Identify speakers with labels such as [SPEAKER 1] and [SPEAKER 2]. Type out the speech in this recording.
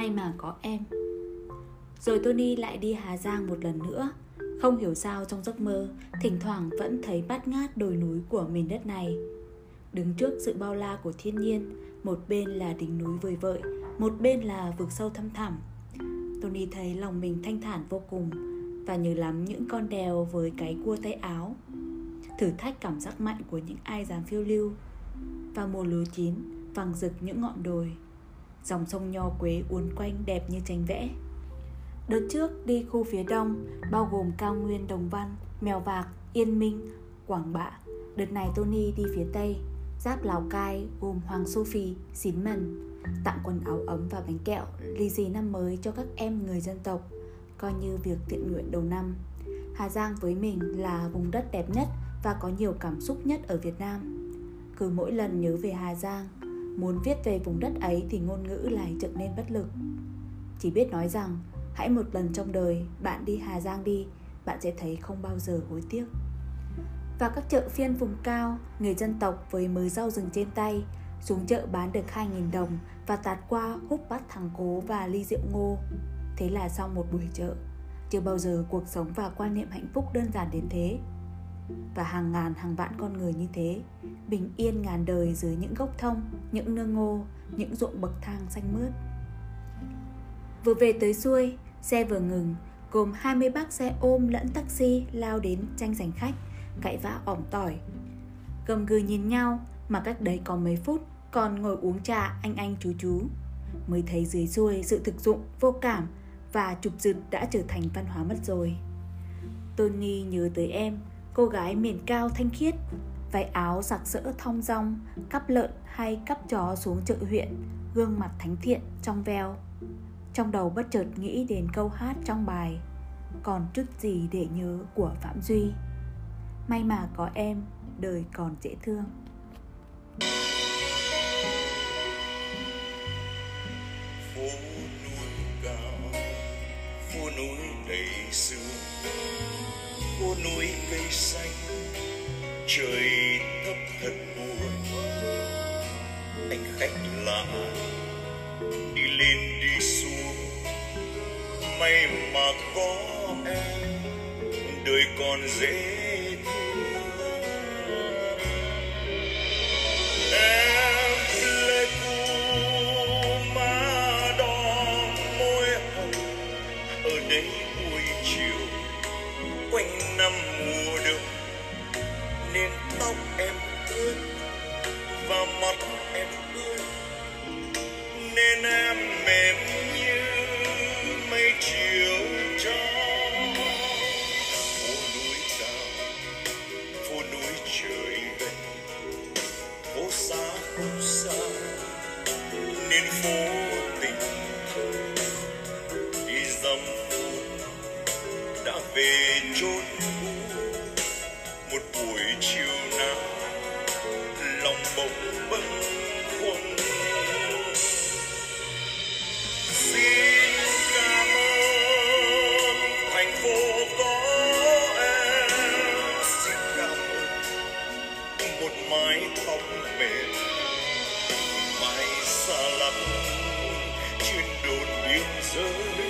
[SPEAKER 1] May mà có em. Rồi Tony lại đi Hà Giang một lần nữa. Không hiểu sao trong giấc mơ, Thỉnh thoảng vẫn thấy bát ngát đồi núi của miền đất này. Đứng trước sự bao la của thiên nhiên, Một bên là đỉnh núi vời vợi, Một bên là vực sâu thăm thẳm. Tony thấy lòng mình thanh thản vô cùng Và nhớ lắm những con đèo với cái cua tay áo, Thử thách cảm giác mạnh của những ai dám phiêu lưu. Và mùa lúa chín, Vàng rực những ngọn đồi. Dòng sông Nho Quế uốn quanh đẹp như tranh vẽ. Đợt trước đi khu phía đông Bao gồm cao nguyên Đồng Văn, Mèo Vạc, Yên Minh, Quảng Bạ. Đợt này Tony đi phía tây Giáp Lào Cai gồm Hoàng su phi Xín Mần Tặng quần áo ấm và bánh kẹo Lì xì năm mới cho các em người dân tộc Coi như việc thiện nguyện đầu năm. Hà Giang với mình là vùng đất đẹp nhất Và có nhiều cảm xúc nhất ở Việt Nam. Cứ mỗi lần nhớ về Hà Giang Muốn viết về vùng đất ấy thì ngôn ngữ lại trở nên bất lực. Chỉ biết nói rằng, Hãy một lần trong đời, bạn đi Hà Giang đi, Bạn sẽ thấy không bao giờ hối tiếc. Và các chợ phiên vùng cao, Người dân tộc với mớ rau rừng trên tay, Xuống chợ bán được 2.000 đồng Và tạt qua hút bát thằng cố và ly rượu ngô. Thế là xong một buổi chợ, Chưa bao giờ cuộc sống và quan niệm hạnh phúc đơn giản đến thế và hàng ngàn hàng vạn con người như thế, bình yên ngàn đời dưới những gốc thông, những nương ngô, những ruộng bậc thang xanh mướt. Vừa về tới xuôi, xe vừa ngừng, gồm 20 bác xe ôm lẫn taxi lao đến tranh giành khách, cãi vã ỏm tỏi. Gầm gừ nhìn nhau, mà cách đấy có mấy phút, còn ngồi uống trà anh anh chú chú. Mới thấy dưới xuôi sự thực dụng, vô cảm, và chụp giật đã trở thành văn hóa mất rồi. Tony nhớ tới em cô gái miền cao thanh khiết, váy áo sặc sỡ thong dong, cắp lợn hay cắp chó xuống chợ huyện, gương mặt thánh thiện trong veo. Trong đầu bất chợt nghĩ đến câu hát trong bài còn chút gì để nhớ của phạm duy. May mà có em, đời còn dễ thương.
[SPEAKER 2] Phố núi cao, phố núi đầy sương có núi cây xanh. Trời thấp thật buồn. Anh khách lạ, đi lên đi xuống. May mà có em, đời còn dễ quanh năm mùa đông, nên tóc em ướt và mặt em ướt. Nên em mềm như mây chiều trong phố núi cao, phố núi trời gần, phố xa không xa. Nên phố về chốn cũ. Một buổi chiều nắng, lòng bỗng bâng khuâng. Xin cảm ơn thành phố có em. Xin cảm ơn một mái tóc mềm mãi xa lắm trên đồn biên giới.